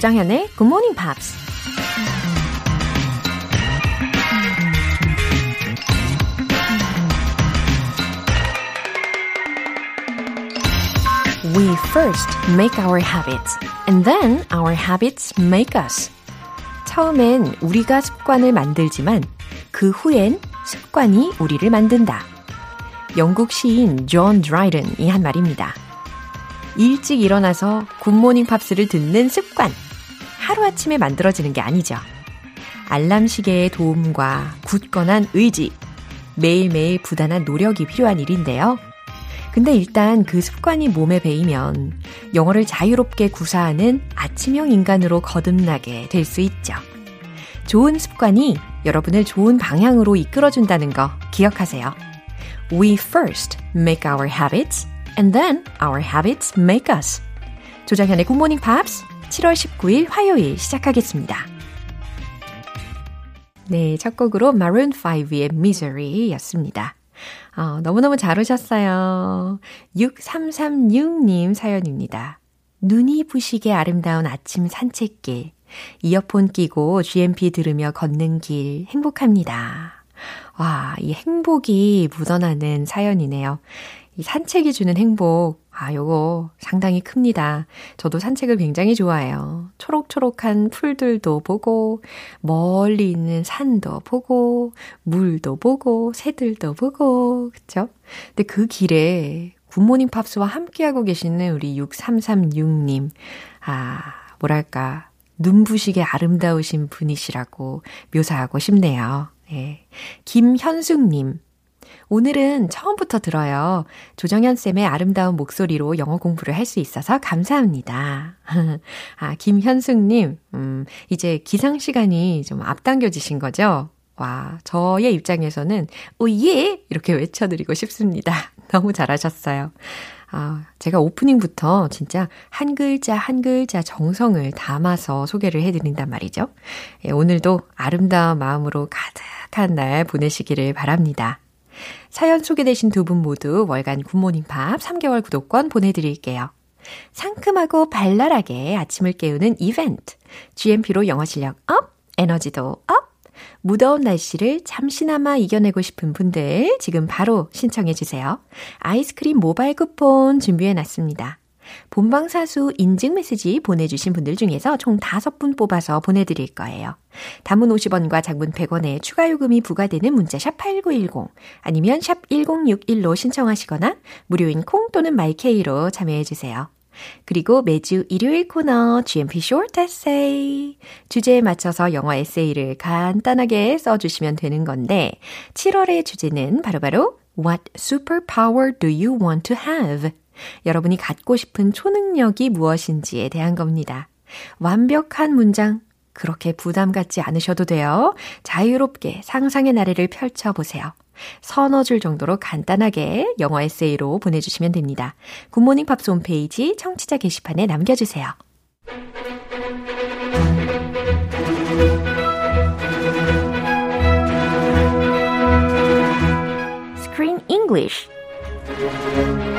조정현의 Good Morning Pops. We first make our habits, and then our habits make us. 처음엔 우리가 습관을 만들지만 그 후엔 습관이 우리를 만든다. 영국 시인 존 드라이든이 한 말입니다. 일찍 일어나서 굿모닝 팝스를 듣는 습관. 하루아침에 만들어지는 게 아니죠. 알람 시계의 도움과 굳건한 의지, 매일매일 부단한 노력이 필요한 일인데요. 근데 일단 그 습관이 몸에 배이면 영어를 자유롭게 구사하는 아침형 인간으로 거듭나게 될 수 있죠. 좋은 습관이 여러분을 좋은 방향으로 이끌어준다는 거 기억하세요. We first make our habits and then our habits make us. 조장현의 굿모닝 팝스 7월 19일 화요일 시작하겠습니다. 네, 첫 곡으로 Maroon 5의 Misery 였습니다. 어, 너무너무 잘 오셨어요. 6336님 사연입니다. 눈이 부시게 아름다운 아침 산책길. 이어폰 끼고 GMP 들으며 걷는 길 행복합니다. 와, 이 행복이 묻어나는 사연이네요. 이 산책이 주는 행복, 아, 요거 상당히 큽니다. 저도 산책을 굉장히 좋아해요. 초록초록한 풀들도 보고, 멀리 있는 산도 보고, 물도 보고, 새들도 보고, 그쵸? 근데 그 길에 굿모닝 팝스와 함께하고 계시는 우리 6336님, 아, 뭐랄까, 눈부시게 아름다우신 분이시라고 묘사하고 싶네요. 예. 김현숙님, 오늘은 처음부터 들어요. 조정현 쌤의 아름다운 목소리로 영어 공부를 할 수 있어서 감사합니다. 아, 김현숙님, 음, 이제 기상 시간이 좀 앞당겨지신 거죠? 와, 저의 입장에서는, 오예! 이렇게 외쳐드리고 싶습니다. 너무 잘하셨어요. 아, 제가 오프닝부터 진짜 한 글자 한 글자 정성을 담아서 소개를 해드린단 말이죠. 예, 오늘도 아름다운 마음으로 가득한 날 보내시기를 바랍니다. 사연 소개되신 두 분 모두 월간 Good Morning Pops 3개월 구독권 보내드릴게요. 상큼하고 발랄하게 아침을 깨우는 이벤트. GMP로 영어 실력 up, 에너지도 up. 무더운 날씨를 잠시나마 이겨내고 싶은 분들 지금 바로 신청해 주세요. 아이스크림 모바일 쿠폰 준비해 놨습니다. 본방사수 인증 메시지 보내주신 분들 중에서 총 5분 뽑아서 보내드릴 거예요. 단문 50원과 장문 100원의 추가 요금이 부과되는 문자 샵 8910 아니면 샵 1061로 신청하시거나 무료인 콩 또는 마이케이로 참여해주세요. 그리고 매주 일요일 코너 GMP Short Essay 주제에 맞춰서 영어 에세이를 간단하게 써주시면 되는 건데 7월의 주제는 바로바로 바로 What superpower do you want to have? 여러분이 갖고 싶은 초능력이 무엇인지에 대한 겁니다. 완벽한 문장, 그렇게 부담 갖지 않으셔도 돼요. 자유롭게 상상의 나래를 펼쳐보세요. 서너 줄 정도로 간단하게 영어 에세이로 보내주시면 됩니다. Good Morning Pops 홈페이지 청취자 게시판에 남겨주세요. English 영화도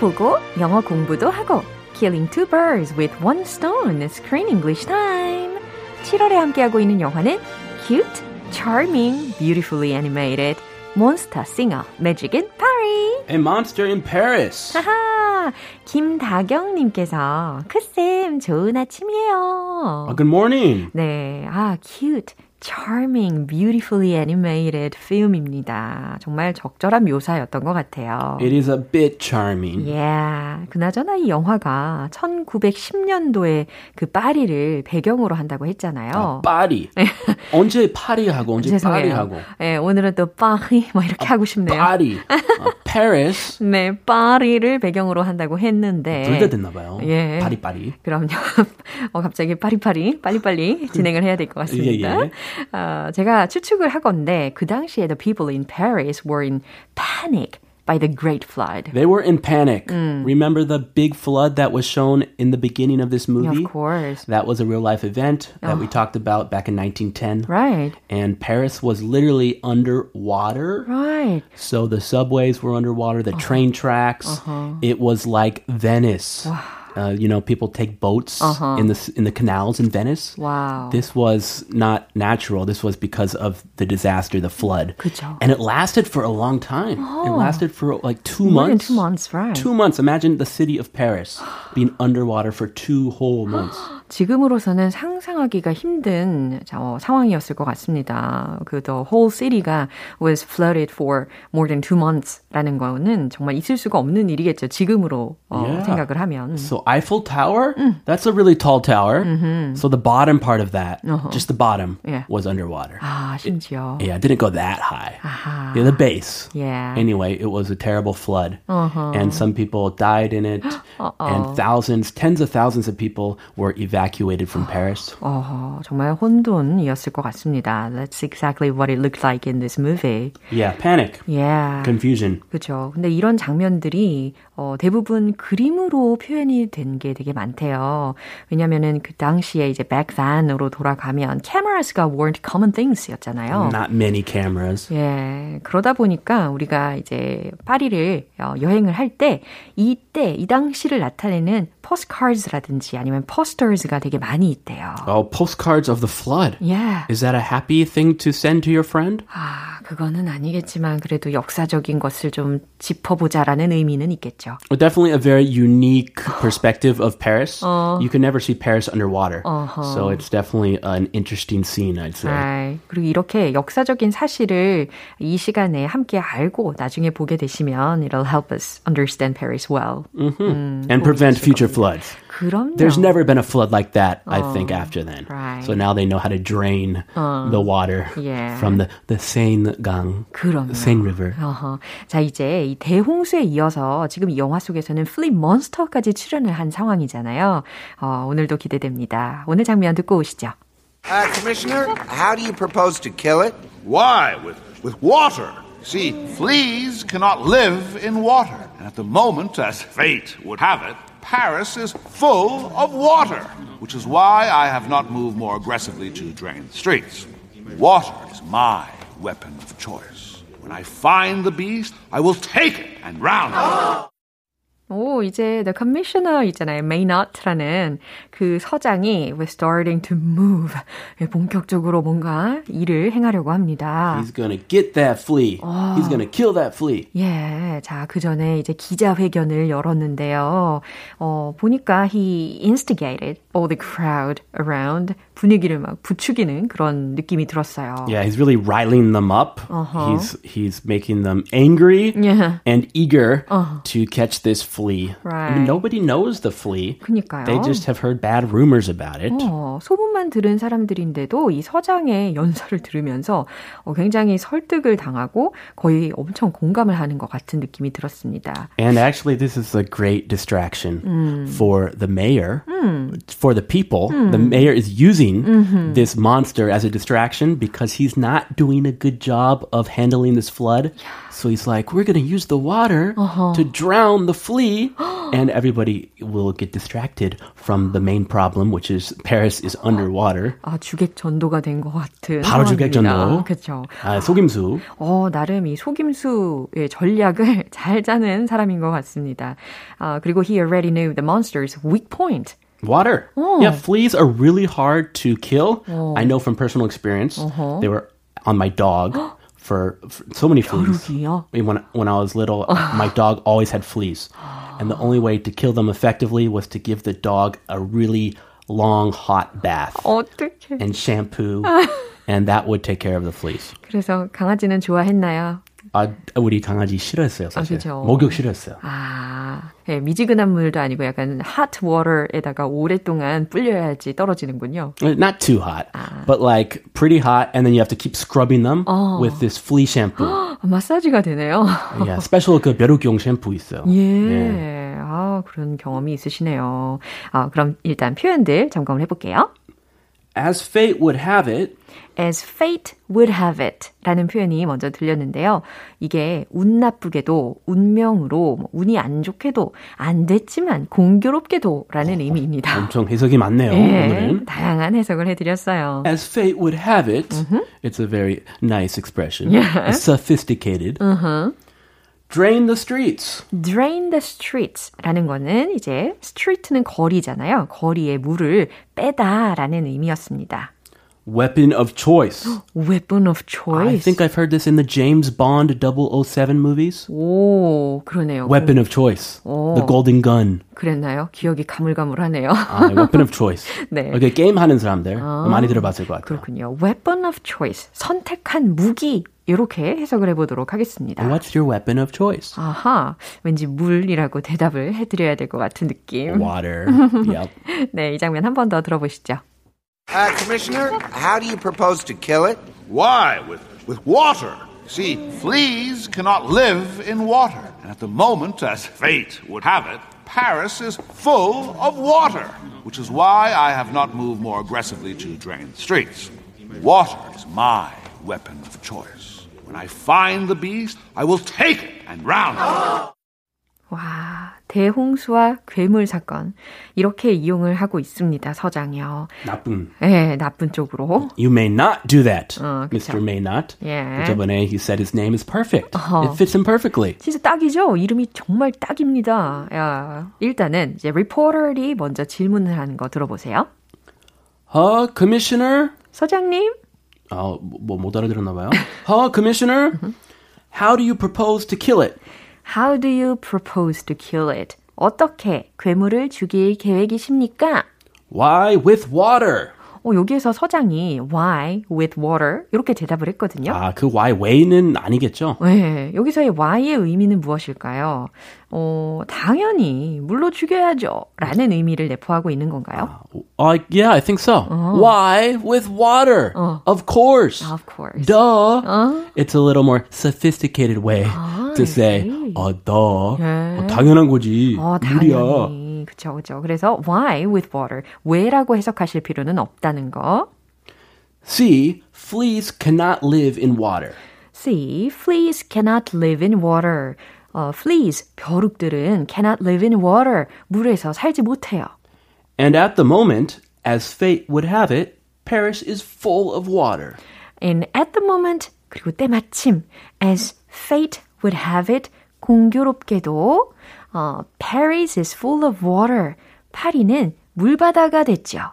보고 영어 공부도 하고 Killing two birds with one stone. Screen English time. 7월에 함께하고 있는 영화는 Cute, Charming, Beautifully Animated, Monster Singer, Magic in Paris. A Monster in Paris. 하하, 김다경님께서 크쌤 좋은 아침이에요. Uh, good morning. 네, 아 cute. Charming, beautifully animated film입니다. 정말 적절한 묘사였던 것 같아요. It is a bit charming. Yeah. 그나저나 이 영화가 1910년도에 그 파리를 배경으로 한다고 했잖아요. 아, 파리. 언제 파리하고 언제 파리하고. 네, 오늘은 또 파리 뭐 이렇게 아, 하고 싶네요. 파리. 아, Paris. 네, 파리를 배경으로 한다고 했는데. 둘 다 됐나 봐요. 예. 파리파리. 그럼요. 어, 갑자기 파리파리 빨리빨리 진행을 해야 될 것 같습니다. 예, 예. 어, 제가 추측을 하건데 그 당시에 the people in Paris were in panic by the Great Flood. They were in panic. Mm. Remember the big flood that was shown in the beginning of this movie? Of course. That was a real life event that oh. we talked about back in 1910. Right. And Paris was literally underwater. Right. So the subways were underwater, the uh-huh. train tracks. Uh-huh. It was like Venice. Wow. Uh, you know, people take boats uh-huh. in the in the canals in Venice. Wow. This was not natural. This was because of the disaster, the flood. 그쵸. And it lasted for a long time. Oh. It lasted for like two More months. two months, right? Two months. Imagine the city of Paris being underwater for two whole months. 지금으로서는 상상하기가 힘든 어, 상황이었을 것 같습니다. 그 the whole city가 was flooded for more than two months라는 거는 정말 있을 수가 없는 일이겠죠. 지금으로 어, yeah. 생각을 하면. So Eiffel Tower, mm. that's a really tall tower. Mm-hmm. So the bottom part of that, uh-huh. just the bottom, yeah. was underwater. 아 심지어. It, yeah, it didn't go that high. 아하. Yeah, the base. Yeah. Anyway, it was a terrible flood, uh-huh. and some people died in it, and thousands, tens of thousands of people were evacuated. Evacuated from Paris. 어, 정말 혼돈이었을 것 같습니다. That's exactly what it looked like in this movie. Yeah, panic. Yeah. Confusion. 그렇죠. 근데 이런 장면들이 어, 대부분 그림으로 표현이 된 게 되게 많대요. 왜냐면은 그 당시에 이제 back then으로 돌아가면 cameras가 weren't common things였잖아요. Not many cameras. 예. 그러다 보니까 우리가 이제 파리를 어, 여행을 할 때 이때 이 당시를 나타내는 postcards라든지 아니면 posters 가 되게 많이 있대요. Oh, postcards of the flood. Yeah. Is that a happy thing to send to your friend? 아, 그거는 아니겠지만 그래도 역사적인 것을 좀 짚어보자라는 의미는 있겠죠. Well, definitely a very unique perspective of Paris. Uh, you can never see Paris underwater. Uh-huh. So it's definitely an interesting scene, I'd say. Right. 그리고 이렇게 역사적인 사실을 이 시간에 함께 알고 나중에 보게 되시면 it'll help us understand Paris well. Mm-hmm. 음, And prevent future floods. 그럼요. There's never been a flood like that, I 어, think, after then. Right. So now they know how to drain 어, the water yeah. from the, the Seine gang, 그럼요. Seine River. 어허. 자, 이제 이 대홍수에 이어서 지금 이 영화 속에서는 플리 몬스터까지 출연을 한 상황이잖아요. 어, 오늘도 기대됩니다. 오늘 장면 듣고 오시죠. Uh, Commissioner, how do you propose to kill it? Why? With, with water. See, fleas cannot live in water. And at the moment, as fate would have it, Paris is full of water, which is why I have not moved more aggressively to drain the streets. Water is my weapon of choice. When I find the beast, I will take it and drown it. 오, 이제 the commissioner 있잖아요. may not라는 그 서장이 was starting to move. 본격적으로 뭔가 일을 행하려고 합니다. He's gonna get that flea. 어. He's gonna kill that flea. 예, 자, 그 전에 이제 기자회견을 열었는데요. 어, 보니까 he instigated all the crowd around 분위기를 막 부추기는 그런 느낌이 들었어요. Yeah, he's really riling them up. Uh-huh. He's he's making them angry yeah. and eager uh-huh. to catch this flea. Right. I mean, nobody knows the flea. 그니까요. They just have heard bad rumors about it. 어, 소문만 들은 사람들인데도 이 서장의 연설을 들으면서 어, 굉장히 설득을 당하고 거의 엄청 공감을 하는 것 같은 느낌이 들었습니다. And actually, this is a great distraction 음. for the mayor, 음. for the people. 음. The mayor is using Mm-hmm. this monster as a distraction because he's not doing a good job of handling this flood. So he's like, we're going to use the water uh-huh. to drown the flea. and everybody will get distracted from the main problem, which is Paris is underwater. 아, 주객 전도가 된 것 같은. 바로 주객 전도. 그렇죠. 아, 속임수. 어, 나름 이 속임수의 전략을 잘 짜는 사람인 것 같습니다. 아, 그리고 he already knew the monster's weak point. Water. Oh. Yeah, fleas are really hard to kill. Oh. I know from personal experience. Uh-huh. They were on my dog for, for so many fleas. 벼룩이요? When when I was little, my dog always had fleas, and the only way to kill them effectively was to give the dog a really long hot bath 어떡해. and shampoo, and that would take care of the fleas. 그래서 강아지는 좋아했나요? 아, 우리 강아지 싫어했어요, 사실. 아, 그죠. 목욕 싫어했어요. 아, 예, 미지근한 물도 아니고 약간 hot water에다가 오랫동안 불려야지 떨어지는군요. Not too hot, but like pretty hot, and then you have to keep scrubbing them with this flea shampoo. 마사지가 되네요. yeah, special 그 벼룩용 샴푸 있어요. 예. 아, 그런 경험이 있으시네요. 아, 그럼 일단 표현들 점검을 해볼게요. As fate would have it, as fate would have it 라는 표현이 먼저 들렸는데요. 이게 운 나쁘게도, 운명으로, 뭐 운이 안 좋게도, 안 됐지만 공교롭게도 라는 의미입니다. 엄청 해석이 많네요, 네, 오늘은. 다양한 해석을 해드렸어요. As fate would have it, mm-hmm. it's a very nice expression. Yeah. Sophisticated. Uh-huh. Drain the streets. Drain the streets 라는 거는 이제 street는 거리잖아요. 거리에 물을 빼다라는 의미였습니다. Weapon of choice. Weapon of choice. I think I've heard this in the James Bond 007 movies. 오, 그러네요. Weapon of choice. 오. The golden gun. 그랬나요? 기억이 가물가물하네요. 아, weapon of choice. 네. 이게 게임 하는 사람들 아, 많이 들어봤을 것 같아요. 그렇군요. Weapon of choice. 선택한 무기. 이렇게 해석을 해보도록 하겠습니다. What's your weapon of choice? 아하, 왠지 물이라고 대답을 해드려야 될 것 같은 느낌. Water. yep. 네, 이 장면 한 번 더 들어보시죠. Uh, Commissioner, how do you propose to kill it? Why? With, with water. See, fleas cannot live in water. And at the moment, as fate would have it, Paris is full of water, which is why I have not moved more aggressively to drain the streets. Water is my weapon of choice. When I find the beast, I will take it and drown it. 와, 대홍수와 괴물 사건. 이렇게 이용을 하고 있습니다, 서장이요. 나쁜. 네, 나쁜 쪽으로. You may not do that, 어, Mr. May not. 예. 저번에 he said his name is perfect. 어허. It fits him perfectly. 진짜 딱이죠? 이름이 정말 딱입니다. 야, 일단은 이제 리포터리 먼저 질문을 하는 거 들어보세요. Uh, Commissioner? 서장님? 어, 뭐, 못 알아들었나 봐요. Uh, Commissioner? How do you propose to kill it? How do you propose to kill it? 어떻게 괴물을 죽일 계획이십니까? Why with water? 어, 여기에서 서장이 why with water 이렇게 대답을 했거든요. 아, 그 why way는 아니겠죠? 네, 여기서의 why의 의미는 무엇일까요? 어, 당연히 물로 죽여야죠. 라는 의미를 내포하고 있는 건가요? Uh, yeah, I think so. Why with water? Of course. Of course. Duh. It's a little more sophisticated way to say. 어, duh. 예. 어, 당연한 거지. 어, 물이야. 당연히. 그쵸, 그쵸. 그래서 why with water? 왜라고 해석하실 필요는 없다는 거. See, fleas cannot live in water. See, fleas cannot live in water. 어, fleas, 벼룩들은 cannot live in water. 물에서 살지 못해요. And at the moment, as fate would have it, Paris is full of water. And at the moment, 그리고 때마침, as fate would have it, 공교롭게도, 어, Paris is full of water. 파리는 물바다가 됐죠.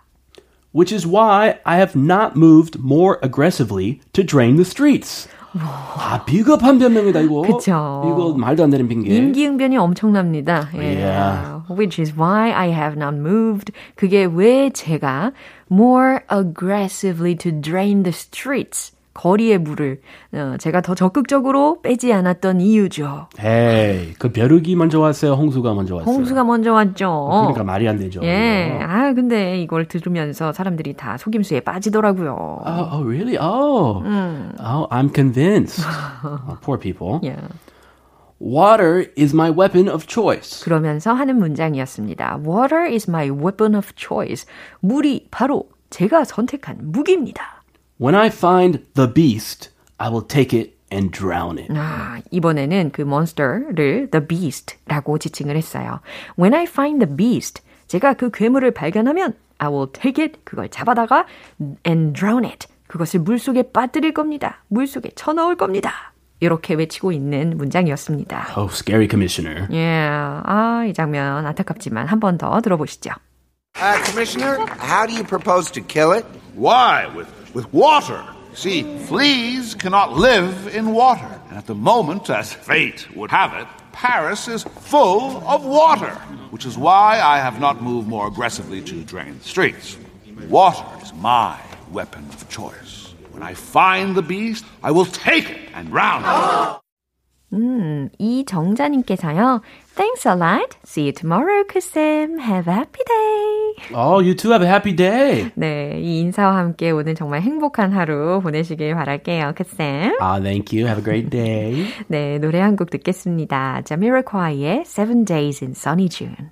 Which is why I have not moved more aggressively to drain the streets. 아, 비겁한 변명이다, 이거. 그쵸. 이거 말도 안 되는 핑계. 임기응변이 엄청납니다. 예. Yeah. Which is why I have not moved. 그게 왜 제가 more aggressively to drain the streets. 거리의 물을 어, 제가 더 적극적으로 빼지 않았던 이유죠. 에이, 그 벼룩이 먼저 왔어요? 홍수가 먼저 왔어요? 홍수가 먼저 왔죠. 그러니까 말이 안 되죠. 예. 아, 근데 이걸 들으면서 사람들이 다 속임수에 빠지더라고요. Oh, oh, really? Oh. Oh, I'm convinced. oh, poor people. 예. Water is my weapon of choice. 그러면서 하는 문장이었습니다. Water is my weapon of choice. 물이 바로 제가 선택한 무기입니다. When I find the beast, I will take it and drown it. 아, 이번에는 그 몬스터를 the beast라고 지칭을 했어요. When I find the beast, 제가 그 괴물을 발견하면 I will take it, 그걸 잡아다가 and drown it. 그것을 물속에 빠뜨릴 겁니다. 물속에 쳐넣을 겁니다. 이렇게 외치고 있는 문장이었습니다. Oh, scary commissioner. 예, 아, 이 장면 안타깝지만 한 번 더 들어보시죠. Uh, Commissioner, how do you propose to kill it? Why? With, with water. See, fleas cannot live in water. And at the moment, as fate would have it, Paris is full of water, which is why I have not moved more aggressively to drain the streets. Water is my weapon of choice. When I find the beast, I will take it and drown it. 음, 이정자님께서요. Thanks a lot. See you tomorrow, 크쌤. Have a happy day. Oh, you two have a happy day. 네, 이 인사와 함께 오늘 정말 행복한 하루 보내시길 바랄게요, 크쌤. Ah, thank you. Have a great day. 네, 노래 한 곡 듣겠습니다. Jamiroquai의 Seven Days in Sunny June.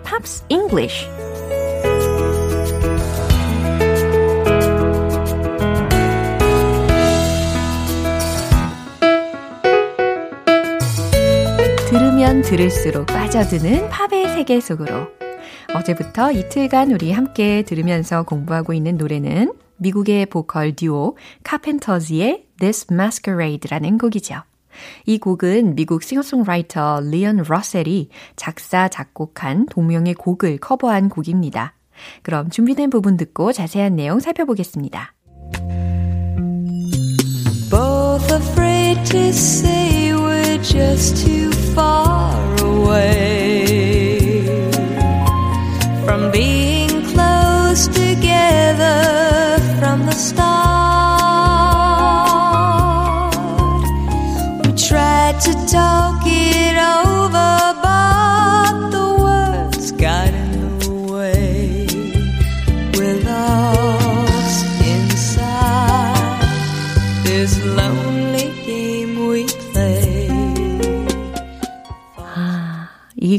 Pops English 들으면 들을수록 빠져드는 팝의 세계 속으로 어제부터 이틀간 우리 함께 들으면서 공부하고 있는 노래는 미국의 보컬 듀오 Carpenters의 This Masquerade라는 곡이죠. 이 곡은 미국 싱어송라이터 리언 러셀이 작사, 작곡한 동명의 곡을 커버한 곡입니다. 그럼 준비된 부분 듣고 자세한 내용 살펴보겠습니다. Both afraid to say we're just too far away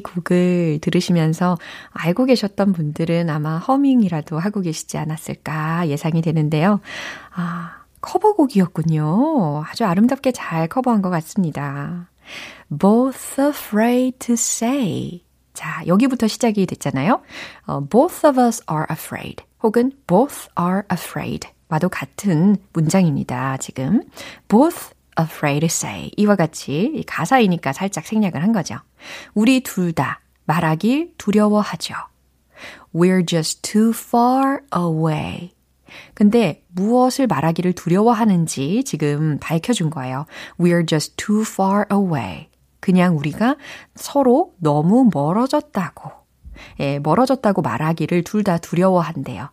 곡을 들으시면서 알고 계셨던 분들은 아마 허밍이라도 하고 계시지 않았을까 예상이 되는데요. 아, 커버곡이었군요. 아주 아름답게 잘 커버한 것 같습니다. Both afraid to say. 자, 여기부터 시작이 됐잖아요. 어, both of us are afraid. 혹은 both are afraid. 와도 같은 문장입니다. 지금. both afraid to say. 이와 같이 가사이니까 살짝 생략을 한 거죠. 우리 둘 다 말하길 두려워하죠. We're just too far away. 근데 무엇을 말하기를 두려워하는지 지금 밝혀준 거예요. We're just too far away. 그냥 우리가 서로 너무 멀어졌다고. 예, 멀어졌다고 말하기를 둘 다 두려워한대요.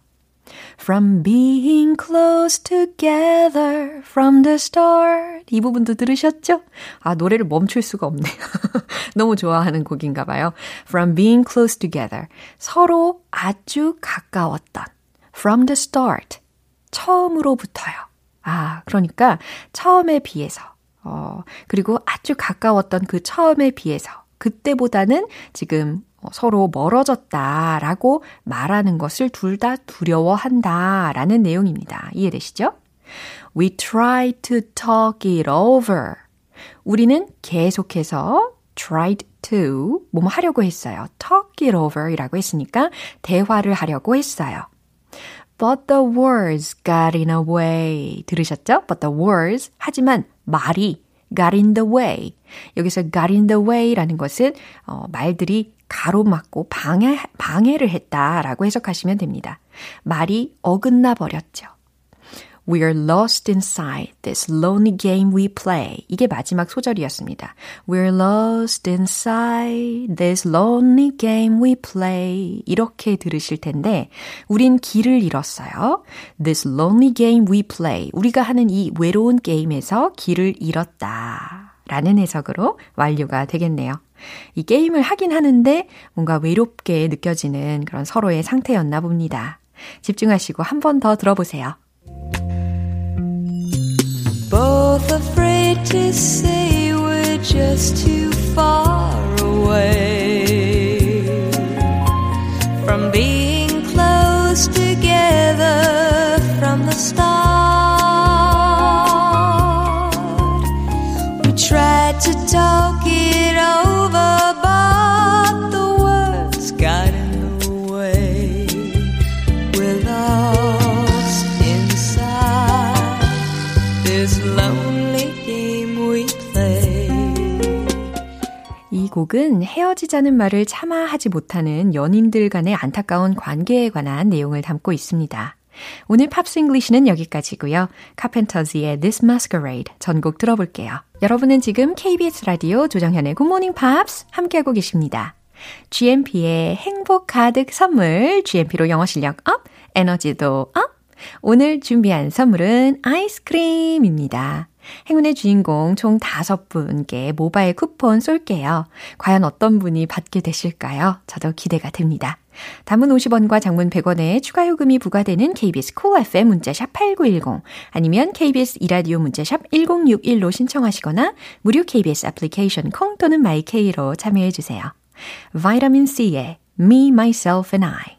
From being close together from the start. 이 부분도 들으셨죠? 아, 노래를 멈출 수가 없네요. 너무 좋아하는 곡인가 봐요. From being close together. 서로 아주 가까웠던. from the start. 처음으로부터요. 아, 그러니까 처음에 비해서, 어, 그리고 아주 가까웠던 그 처음에 비해서, 그때보다는 지금 서로 멀어졌다라고 말하는 것을 둘 다 두려워한다라는 내용입니다. 이해되시죠? We try to talk it over. 우리는 계속해서 tried to 뭐뭐 하려고 했어요. talk it over 이라고 했으니까 대화를 하려고 했어요. But the words got in the way. 들으셨죠? But the words. 하지만 말이 got in the way. 여기서 got in the way라는 것은 어, 말들이 가로막고 방해, 방해를 했다라고 해석하시면 됩니다. 말이 어긋나 버렸죠. We are lost inside this lonely game we play. 이게 마지막 소절이었습니다. We're lost inside this lonely game we play. 이렇게 들으실 텐데, 우린 길을 잃었어요. This lonely game we play. 우리가 하는 이 외로운 게임에서 길을 잃었다. 라는 해석으로 완료가 되겠네요. 이 게임을 하긴 하는데 뭔가 외롭게 느껴지는 그런 서로의 상태였나 봅니다. 집중하시고 한 번 더 들어보세요. both afraid to say we're just too far away from being 곡은 헤어지자는 말을 차마 하지 못하는 연인들 간의 안타까운 관계에 관한 내용을 담고 있습니다. 오늘 Pops English는 여기까지고요. Carpenters의 This Masquerade 전곡 들어볼게요. 여러분은 지금 KBS 라디오 조정현의 Good Morning Pops 함께하고 계십니다. GMP의 행복 가득 선물, GMP로 영어 실력 up, 에너지도 up. 오늘 준비한 선물은 아이스크림입니다. 행운의 주인공 총 다섯 분께 모바일 쿠폰 쏠게요. 과연 어떤 분이 받게 되실까요? 저도 기대가 됩니다. 단문 50원과 장문 100원의 추가 요금이 부과되는 KBS Cool FM 문자샵 8910 아니면 KBS 2라디오 문자샵 1061로 신청하시거나 무료 KBS 애플리케이션 콩 또는 my K로 참여해 주세요. Vitamin C의 Me, Myself and I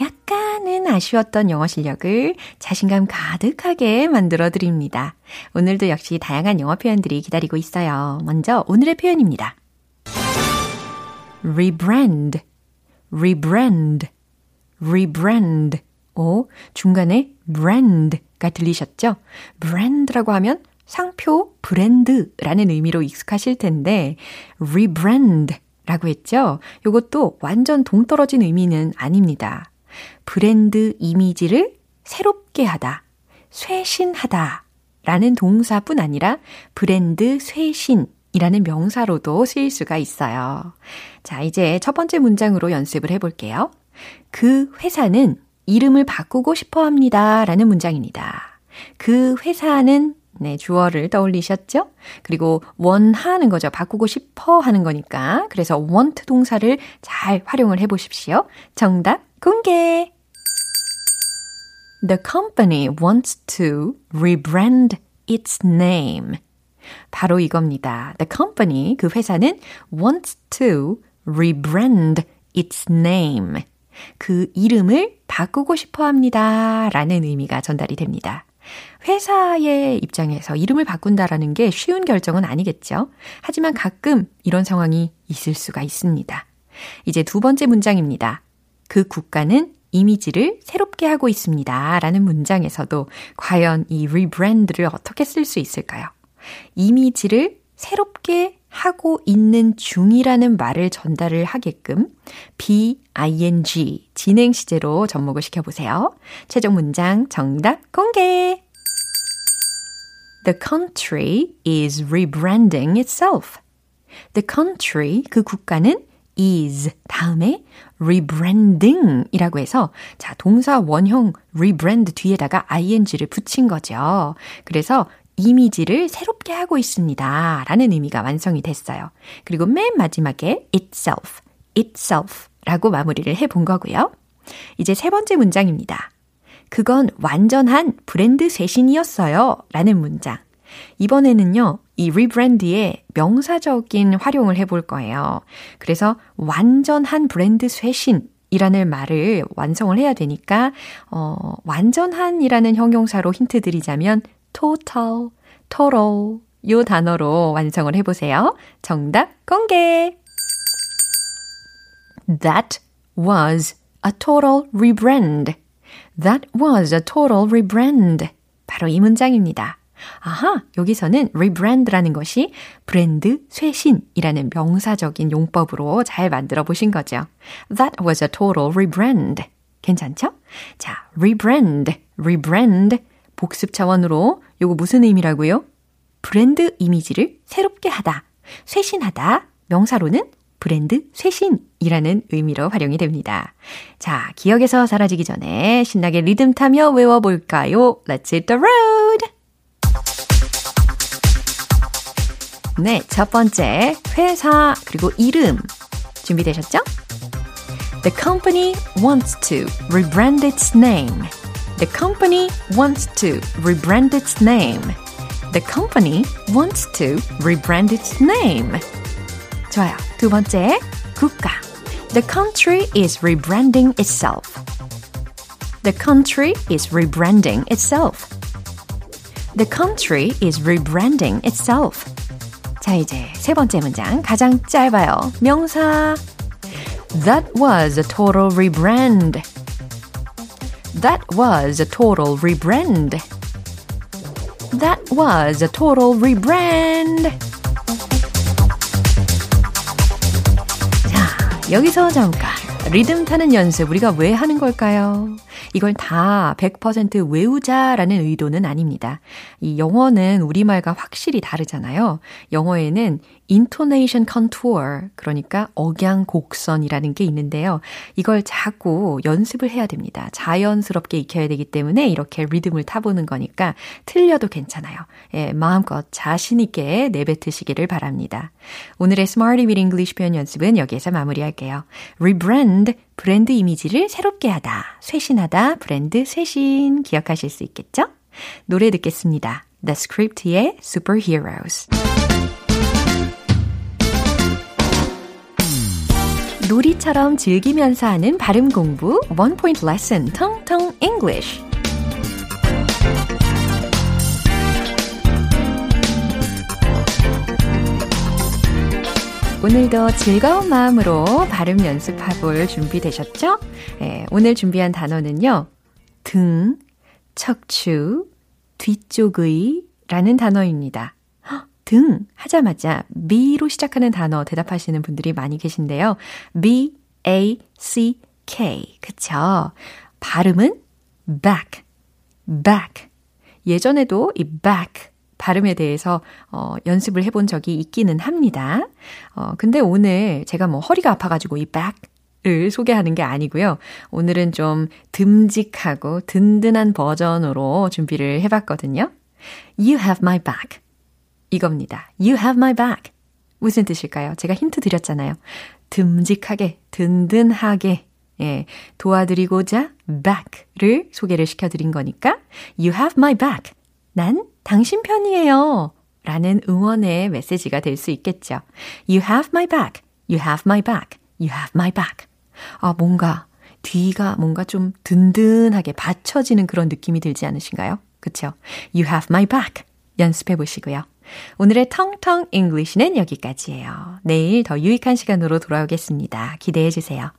약간은 아쉬웠던 영어 실력을 자신감 가득하게 만들어 드립니다. 오늘도 역시 다양한 영어 표현들이 기다리고 있어요. 먼저 오늘의 표현입니다. rebrand, rebrand, rebrand. 오, 중간에 brand가 들리셨죠? brand라고 하면 상표, 브랜드라는 의미로 익숙하실 텐데, rebrand 라고 했죠? 이것도 완전 동떨어진 의미는 아닙니다. 브랜드 이미지를 새롭게 하다, 쇄신하다 라는 동사뿐 아니라 브랜드 쇄신 이라는 명사로도 쓰일 수가 있어요. 자, 이제 첫 번째 문장으로 연습을 해볼게요. 그 회사는 이름을 바꾸고 싶어 합니다. 라는 문장입니다. 그 회사는 네, 주어를 떠올리셨죠? 그리고 원하는 거죠. 바꾸고 싶어 하는 거니까. 그래서 want 동사를 잘 활용을 해 보십시오. 정답 공개! The company wants to rebrand its name. 바로 이겁니다. The company, 그 회사는 wants to rebrand its name. 그 이름을 바꾸고 싶어 합니다. 라는 의미가 전달이 됩니다. 회사의 입장에서 이름을 바꾼다라는 게 쉬운 결정은 아니겠죠. 하지만 가끔 이런 상황이 있을 수가 있습니다. 이제 두 번째 문장입니다. 그 국가는 이미지를 새롭게 하고 있습니다. 라는 문장에서도 과연 이 rebrand를 어떻게 쓸 수 있을까요? 이미지를 새롭게 하고 있는 중이라는 말을 전달을 하게끔 BING 진행 시제로 접목을 시켜보세요. 최종 문장 정답 공개! The country is rebranding itself. The country, 그 국가는 is 다음에 rebranding 이라고 해서 자, 동사 원형 rebrand 뒤에다가 ing를 붙인 거죠. 그래서 이미지를 새롭게 하고 있습니다. 라는 의미가 완성이 됐어요. 그리고 맨 마지막에 itself, itself 라고 마무리를 해 본 거고요. 이제 세 번째 문장입니다. 그건 완전한 브랜드 쇄신이었어요. 라는 문장. 이번에는요, 이 리브랜드의 명사적인 활용을 해볼 거예요. 그래서 완전한 브랜드 쇄신 이라는 말을 완성을 해야 되니까, 어, 완전한이라는 형용사로 힌트 드리자면, total, total, 요 단어로 완성을 해 보세요. 정답 공개! That was a total rebrand. That was a total rebrand. 바로 이 문장입니다. 아하, 여기서는 rebrand라는 것이 브랜드 쇄신이라는 명사적인 용법으로 잘 만들어 보신 거죠. That was a total rebrand. 괜찮죠? 자, rebrand, rebrand. 복습 차원으로 요거 무슨 의미라고요? 브랜드 이미지를 새롭게 하다, 쇄신하다. 명사로는 브랜드 쇄신이라는 의미로 활용이 됩니다. 자, 기억에서 사라지기 전에 신나게 리듬 타며 외워볼까요? Let's hit the road! 네, 첫 번째 회사 그리고 이름 준비되셨죠? The company wants to rebrand its name. The company wants to rebrand its name. The company wants to rebrand its name. 좋아요. 두 번째, 국가. The country is rebranding itself. The country is rebranding itself. The country is rebranding itself. 자, 이제 세 번째 문장. 가장 짧아요. 명사. That was a total rebrand. That was a total rebrand. That was a total rebrand. 자, 여기서 잠깐. 리듬 타는 연습 우리가 왜 하는 걸까요? 이걸 다 100% 외우자라는 의도는 아닙니다. 이 영어는 우리말과 확실히 다르잖아요. 영어에는 intonation contour, 그러니까 억양 곡선이라는 게 있는데요. 이걸 자꾸 연습을 해야 됩니다. 자연스럽게 익혀야 되기 때문에 이렇게 리듬을 타보는 거니까 틀려도 괜찮아요. 예, 마음껏 자신있게 내뱉으시기를 바랍니다. 오늘의 Smarty with English 표현 연습은 여기에서 마무리할게요. rebrand, 브랜드 이미지를 새롭게 하다, 쇄신하다, 브랜드 쇄신 기억하실 수 있겠죠? 노래 듣겠습니다. The Script의 Superheroes. 놀이처럼 즐기면서 하는 발음 공부 One Point Lesson 텅텅 English 오늘도 즐거운 마음으로 발음 연습해볼 준비 되셨죠? 네, 오늘 준비한 단어는요. 등, 척추, 뒤쪽의 라는 단어입니다. 등 하자마자 B로 시작하는 단어 대답하시는 분들이 많이 계신데요. B, A, C, K. 그쵸? 발음은 back, back. 예전에도 이 back 발음에 대해서 어, 연습을 해본 적이 있기는 합니다. 어, 근데 오늘 제가 뭐 허리가 아파가지고 이 back을 소개하는 게 아니고요. 오늘은 좀 듬직하고 든든한 버전으로 준비를 해봤거든요. You have my back. 이겁니다. You have my back. 무슨 뜻일까요? 제가 힌트 드렸잖아요. 듬직하게, 든든하게, 예, 도와드리고자 back를 소개를 시켜드린 거니까 you have my back. 난 당신 편이에요. 라는 응원의 메시지가 될 수 있겠죠. You have my back. You have my back. You have my back. 아, 뭔가 뒤가 뭔가 좀 든든하게 받쳐지는 그런 느낌이 들지 않으신가요? 그쵸? You have my back. 연습해 보시고요. 오늘의 텅텅 English는 여기까지예요. 내일 더 유익한 시간으로 돌아오겠습니다. 기대해 주세요.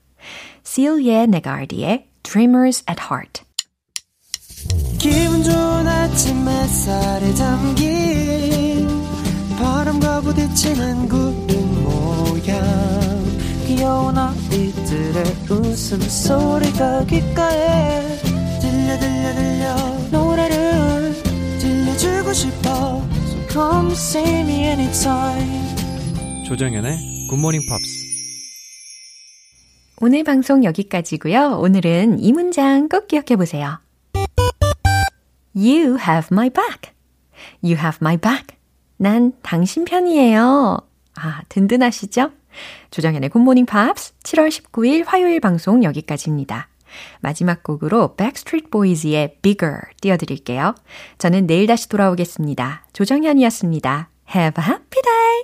Celia Negardi의 Dreamers at Heart 기분 좋은 아침 햇살에 담긴 바람과 부딪히는 구름 모양 귀여운 아이들의 웃음소리가 귓가에 들려 들려 들려 노래를 들려주고 싶어 Come see me anytime. 조정현의 Good Morning Pops. 오늘 방송 여기까지고요. 오늘은 이 문장 꼭 기억해 보세요. You have my back. You have my back. 난 당신 편이에요. 아, 든든하시죠? 조정현의 Good Morning Pops 7월 19일 화요일 방송 여기까지입니다. 마지막 곡으로 Backstreet Boys의 Bigger 띄워드릴게요. 저는 내일 다시 돌아오겠습니다. 조정현이었습니다. Have a happy day!